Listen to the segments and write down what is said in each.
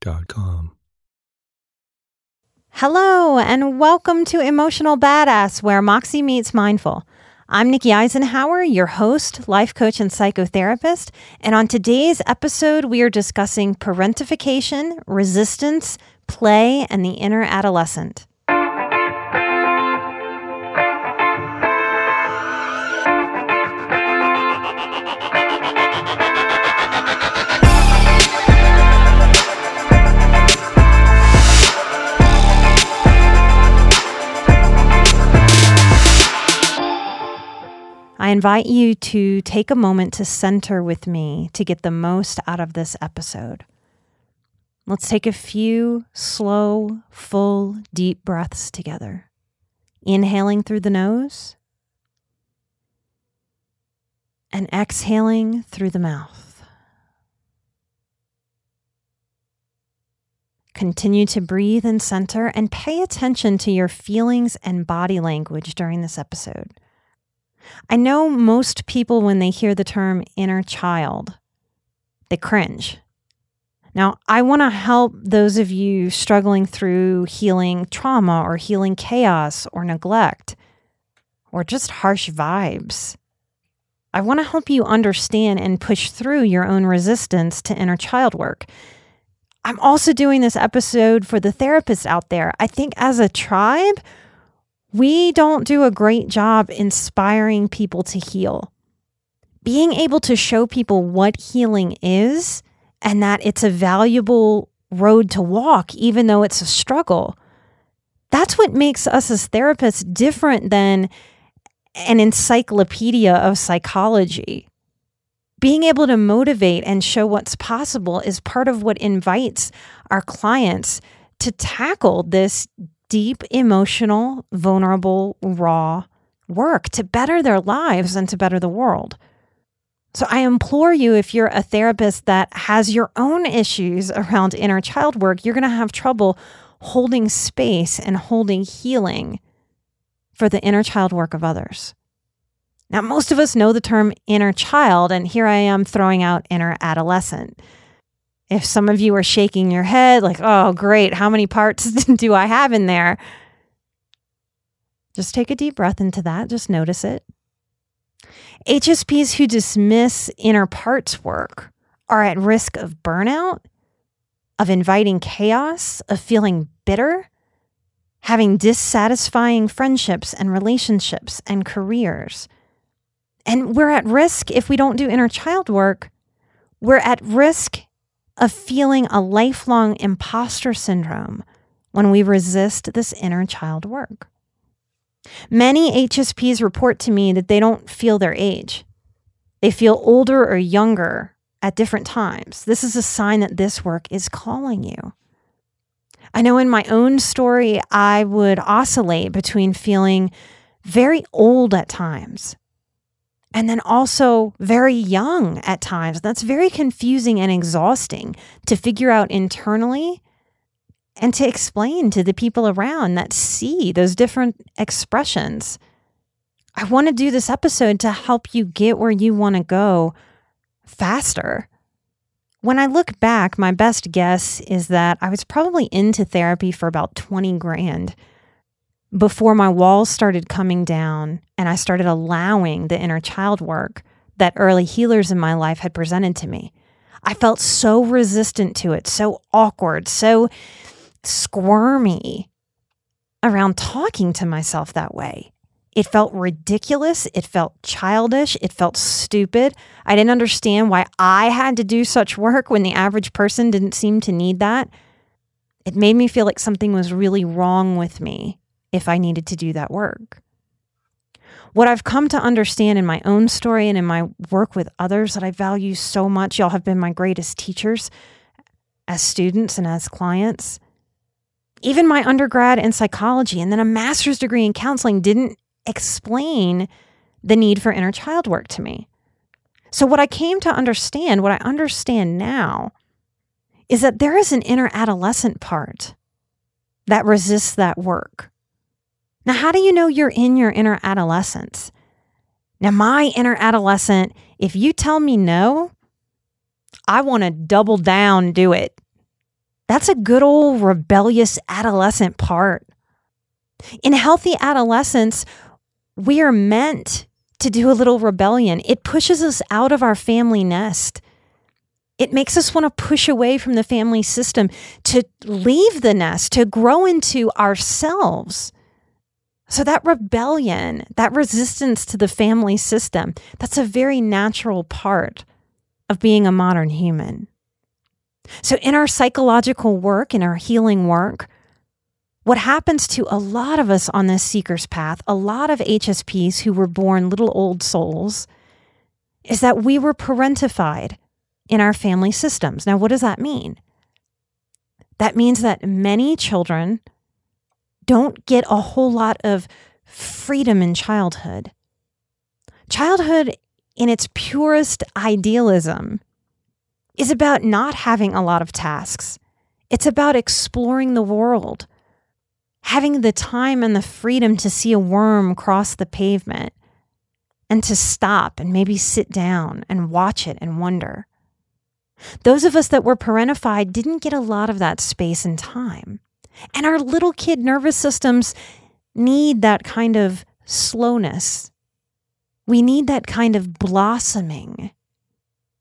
calmhistory.com Hello, and welcome to Emotional Badass, where Moxie meets Mindful. I'm Nikki Eisenhauer, your host, life coach, and psychotherapist. And on today's episode, we are discussing parentification, resistance, play, and the inner adolescent. I invite you to take a moment to center with me to get the most out of this episode. Let's take a few slow, full, deep breaths together. Inhaling through the nose and exhaling through the mouth. Continue to breathe and center and pay attention to your feelings and body language during this episode. I know most people, when they hear the term inner child, they cringe. Now, I want to help those of you struggling through healing trauma or healing chaos or neglect or just harsh vibes. I want to help you understand and push through your own resistance to inner child work. I'm also doing this episode for the therapists out there. I think as a tribe, we don't do a great job inspiring people to heal. Being able to show people what healing is and that it's a valuable road to walk, even though it's a struggle. That's what makes us as therapists different than an encyclopedia of psychology. Being able to motivate and show what's possible is part of what invites our clients to tackle this deep, emotional, vulnerable, raw work to better their lives and to better the world. So I implore you if you're a therapist that has your own issues around inner child work, you're going to have trouble holding space and holding healing for the inner child work of others. Now, most of us know the term inner child, and here I am throwing out inner adolescent. If some of you are shaking your head, like, oh, great, how many parts do I have in there? Just take a deep breath into that. Just notice it. HSPs who dismiss inner parts work are at risk of burnout, of inviting chaos, of feeling bitter, having dissatisfying friendships and relationships and careers. And we're at risk if we don't do inner child work. We're at risk of feeling a lifelong imposter syndrome when we resist this inner child work. Many HSPs report to me that they don't feel their age. They feel older or younger at different times. This is a sign that this work is calling you. I know in my own story, I would oscillate between feeling very old at times and then also very young at times. That's very confusing and exhausting to figure out internally and to explain to the people around that see those different expressions. I want to do this episode to help you get where you want to go faster. When I look back, my best guess is that I was probably into therapy for about 20 grand before my walls started coming down and I started allowing the inner child work that early healers in my life had presented to me. I felt so resistant to it, so awkward, so squirmy around talking to myself that way. It felt ridiculous. It felt childish. It felt stupid. I didn't understand why I had to do such work when the average person didn't seem to need that. It made me feel like something was really wrong with me if I needed to do that work. What I've come to understand in my own story and in my work with others that I value so much, y'all have been my greatest teachers as students and as clients. Even my undergrad in psychology and then a master's degree in counseling didn't explain the need for inner child work to me. So, what I came to understand, what I understand now, is that there is an inner adolescent part that resists that work. Now, how do you know you're in your inner adolescence? Now, my inner adolescent, if you tell me no, I want to double down, do it. That's a good old rebellious adolescent part. In healthy adolescence, we are meant to do a little rebellion. It pushes us out of our family nest. It makes us want to push away from the family system, to leave the nest, to grow into ourselves. So, that rebellion, that resistance to the family system, that's a very natural part of being a modern human. So, in our psychological work, in our healing work, what happens to a lot of us on this seeker's path, a lot of HSPs who were born little old souls, is that we were parentified in our family systems. Now, what does that mean? That means that many children don't get a whole lot of freedom in childhood. Childhood, in its purest idealism, is about not having a lot of tasks. It's about exploring the world having the time and the freedom to see a worm cross the pavement and to stop and maybe sit down and watch it and wonder. Those of us that were parentified didn't get a lot of that space and time. And our little kid nervous systems need that kind of slowness. We need that kind of blossoming.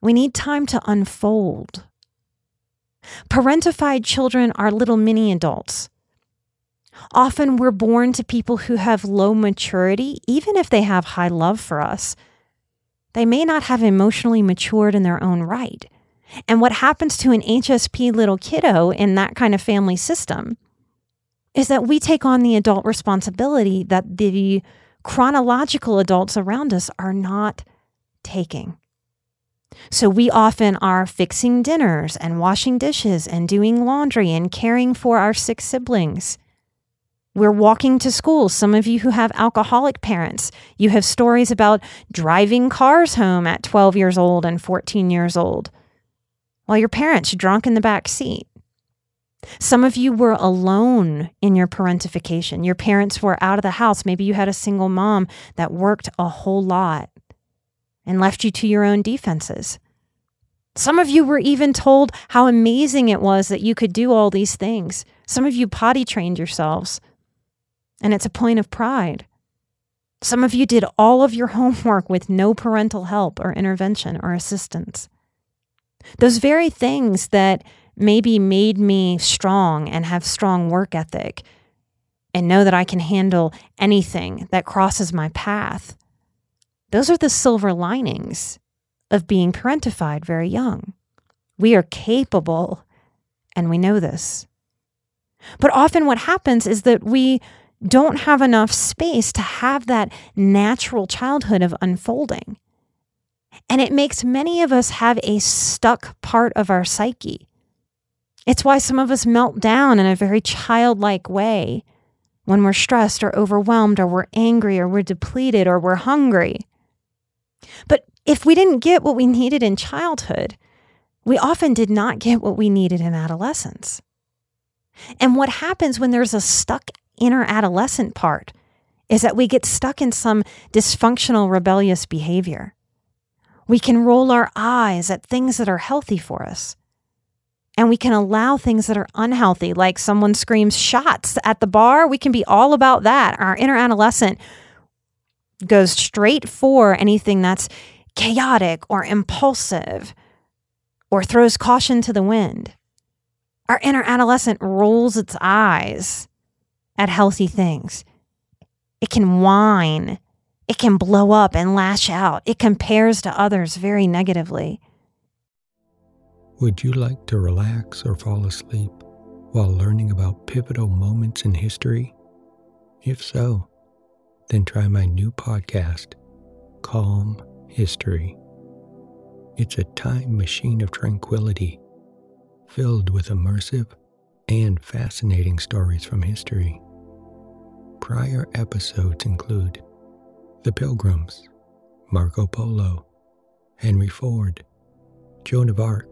We need time to unfold. Parentified children are little mini adults Often we're born to people who have low maturity, even if they have high love for us. They may not have emotionally matured in their own right. And what happens to an HSP little kiddo in that kind of family system is that we take on the adult responsibility that the chronological adults around us are not taking. So we often are fixing dinners and washing dishes and doing laundry and caring for our sick siblings. We're walking to school. Some of you who have alcoholic parents, you have stories about driving cars home at 12 years old and 14 years old while your parents drunk in the back seat. Some of you were alone in your parentification. Your parents were out of the house. Maybe you had a single mom that worked a whole lot and left you to your own defenses. Some of you were even told how amazing it was that you could do all these things. Some of you potty trained yourselves and it's a point of pride. Some of you did all of your homework with no parental help or intervention or assistance. Those very things that maybe made me strong and have strong work ethic and know that I can handle anything that crosses my path. Those are the silver linings of being parentified very young. We are capable and we know this. But often what happens is that we don't have enough space to have that natural childhood of unfolding. And it makes many of us have a stuck part of our psyche. It's why some of us melt down in a very childlike way when we're stressed or overwhelmed or we're angry or we're depleted or we're hungry. But if we didn't get what we needed in childhood, we often did not get what we needed in adolescence. And what happens when there's a stuck inner adolescent part is that we get stuck in some dysfunctional, rebellious behavior. We can roll our eyes at things that are healthy for us. And we can allow things that are unhealthy, like someone screams shots at the bar. We can be all about that. Our inner adolescent goes straight for anything that's chaotic or impulsive or throws caution to the wind. Our inner adolescent rolls its eyes at healthy things. It can whine. It can blow up and lash out. It compares to others very negatively. Would you like to relax or fall asleep while learning about pivotal moments in history? If so, then try my new podcast, Calm History. It's a time machine of tranquility, filled with immersive and fascinating stories from history. Prior episodes include The Pilgrims, Marco Polo, Henry Ford, Joan of Arc,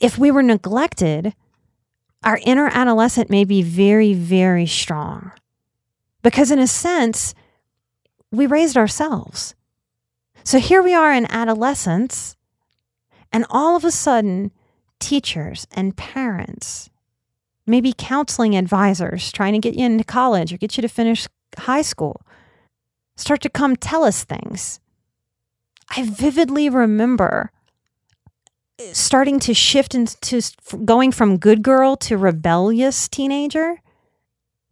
If we were neglected, our inner adolescent may be very, very strong. Because, in a sense, we raised ourselves. So here we are in adolescence, and all of a sudden, teachers and parents, maybe counseling advisors trying to get you into college or get you to finish high school, start to come tell us things. I vividly remember starting to shift into going from good girl to rebellious teenager.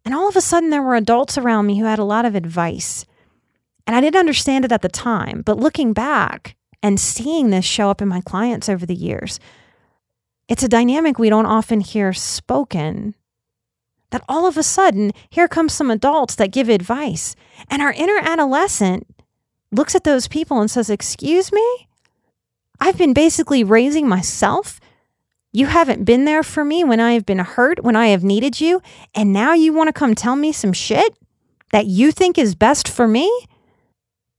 And all of a sudden, there were adults around me who had a lot of advice and I didn't understand it at the time, but looking back and seeing this show up in my clients over the years, it's a dynamic we don't often hear spoken. That all of a sudden, here comes some adults that give advice, and our inner adolescent looks at those people and says, Excuse me? I've been basically raising myself. You haven't been there for me when I have been hurt, when I have needed you, and now you want to come tell me some shit that you think is best for me?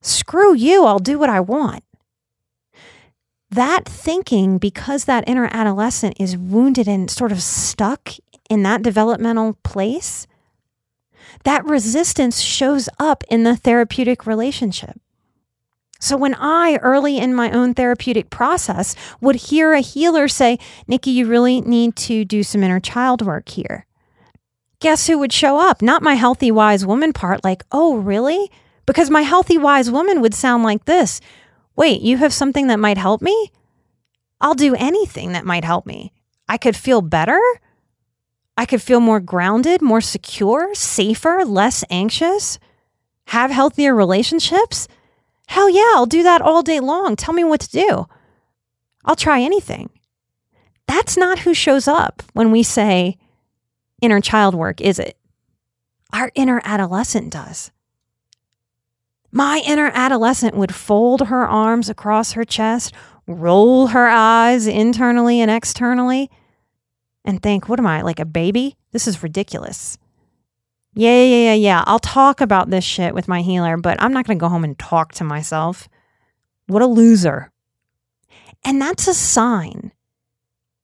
Screw you, I'll do what I want. That thinking, because that inner adolescent is wounded and sort of stuck in that developmental place, that resistance shows up in the therapeutic relationship. So when I, early in my own therapeutic process, would hear a healer say, Nikki, you really need to do some inner child work here. Guess who would show up? Not my healthy, wise woman part, like, oh, really? Because my healthy, wise woman would sound like this Wait, you have something that might help me? I'll do anything that might help me. I could feel better. I could feel more grounded, more secure, safer, less anxious, have healthier relationships. Hell yeah, I'll do that all day long. Tell me what to do. I'll try anything. That's not who shows up when we say inner child work, is it? Our inner adolescent does. My inner adolescent would fold her arms across her chest, roll her eyes internally and externally, and think, what am I, like a baby? This is ridiculous. Yeah, yeah, yeah, yeah. I'll talk about this shit with my healer, but I'm not going to go home and talk to myself. What a loser. And that's a sign.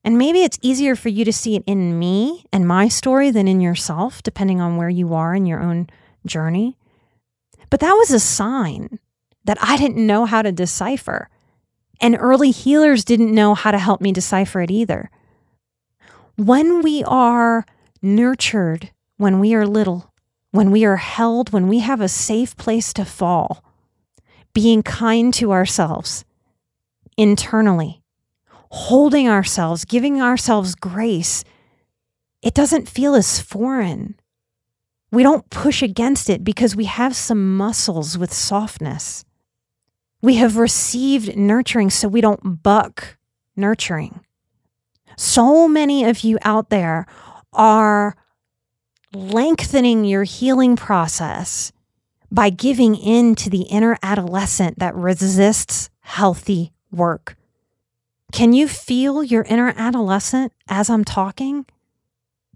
And maybe it's easier for you to see it in me and my story than in yourself, depending on where you are in your own journey. But that was a sign that I didn't know how to decipher. And early healers didn't know how to help me decipher it either. When we are nurtured, when we are little, when we are held, when we have a safe place to fall, being kind to ourselves internally, holding ourselves, giving ourselves grace, it doesn't feel as foreign we don't push against it because we have some muscles with softness. We have received nurturing, so we don't buck nurturing. So many of you out there are lengthening your healing process by giving in to the inner adolescent that resists healthy work. Can you feel your inner adolescent as I'm talking?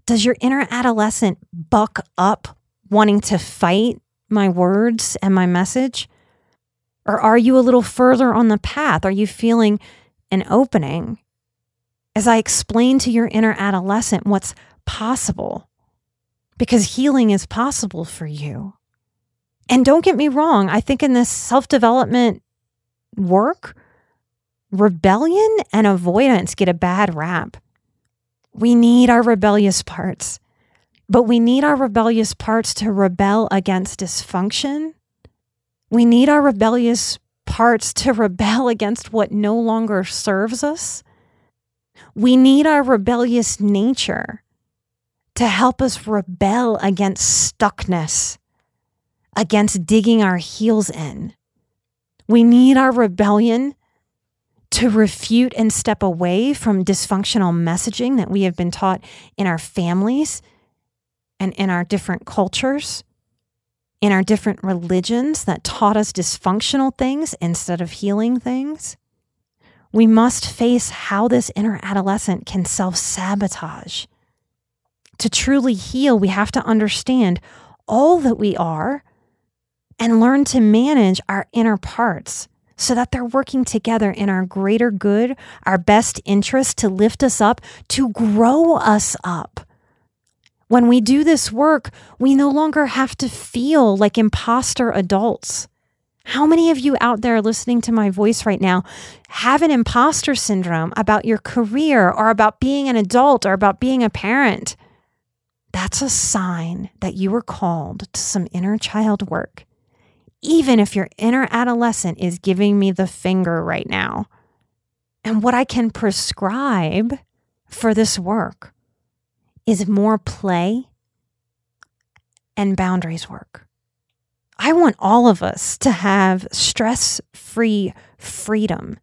does your inner adolescent buck up wanting to fight my words and my message? Or are you a little further on the path? Are you feeling an opening? as I explain to your inner adolescent what's possible, because healing is possible for you. And don't get me wrong, I think in this self development work, rebellion and avoidance get a bad rap. We need our rebellious parts, but we need our rebellious parts to rebel against dysfunction. We need our rebellious parts to rebel against what no longer serves us. We need our rebellious nature to help us rebel against stuckness, against digging our heels in. We need our rebellion to refute and step away from dysfunctional messaging that we have been taught in our families and in our different cultures, in our different religions that taught us dysfunctional things instead of healing things. We must face how this inner adolescent can self sabotage. To truly heal, we have to understand all that we are and learn to manage our inner parts so that they're working together in our greater good, our best interest to lift us up, to grow us up. When we do this work, we no longer have to feel like imposter adults. How many of you out there listening to my voice right now have an imposter syndrome about your career or about being an adult or about being a parent? That's a sign that you were called to some inner child work even if your inner adolescent is giving me the finger right now. And what I can prescribe for this work is more play and boundaries work. I want all of us to have stress free freedom,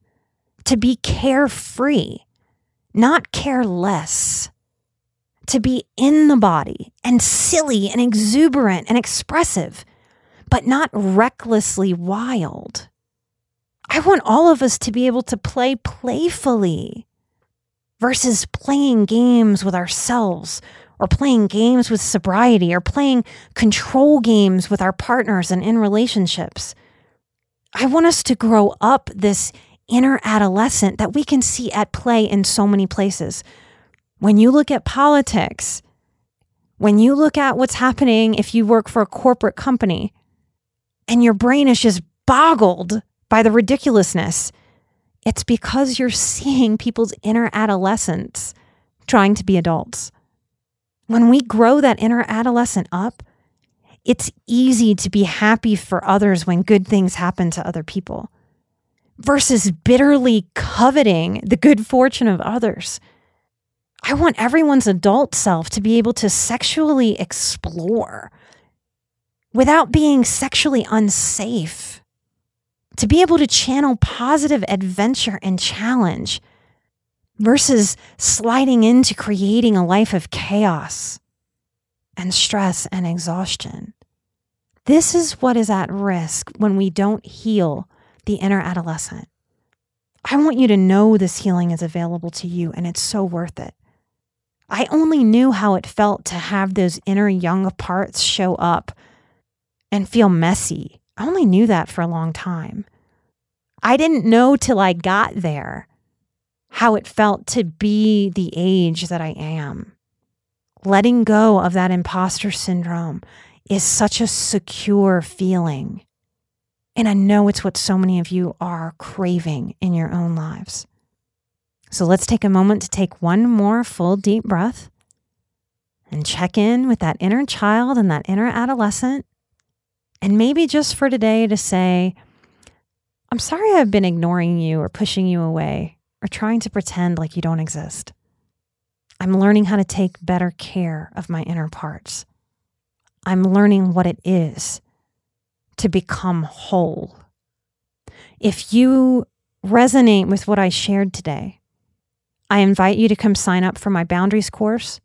to be carefree, not careless, to be in the body and silly and exuberant and expressive but not recklessly wild. I want all of us to be able to play playfully versus playing games with ourselves or playing games with sobriety or playing control games with our partners and in relationships. I want us to grow up this inner adolescent that we can see at play in so many places. When you look at politics, when you look at what's happening if you work for a corporate company, and your brain is just boggled by the ridiculousness, it's because you're seeing people's inner adolescence trying to be adults. When we grow that inner adolescent up, it's easy to be happy for others when good things happen to other people versus bitterly coveting the good fortune of others. I want everyone's adult self to be able to sexually explore without being sexually unsafe, to be able to channel positive adventure and challenge versus sliding into creating a life of chaos and stress and exhaustion. This is what is at risk when we don't heal the inner adolescent. I want you to know this healing is available to you and it's so worth it. I only knew how it felt to have those inner young parts show up and feel messy. I only knew that for a long time. I didn't know till I got there how it felt to be the age that I am. Letting go of that imposter syndrome is such a secure feeling. And I know it's what so many of you are craving in your own lives. So let's take a moment to take one more full deep breath and check in with that inner child and that inner adolescent and maybe just for today to say, I'm sorry I've been ignoring you or pushing you away or trying to pretend like you don't exist. I'm learning how to take better care of my inner parts. I'm learning what it is to become whole. If you resonate with what I shared today, I invite you to come sign up for my boundaries course.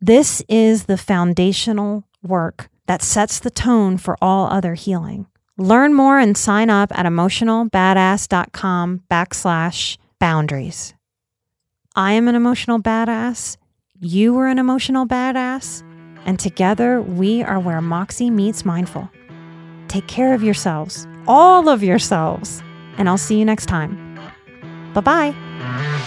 This is the foundational work that sets the tone for all other healing. Learn more and sign up at emotionalbadass.com backslash boundaries. I am an emotional badass. You are an emotional badass. And together we are where Moxie meets mindful. Take care of yourselves, all of yourselves. And I'll see you next time. Bye bye.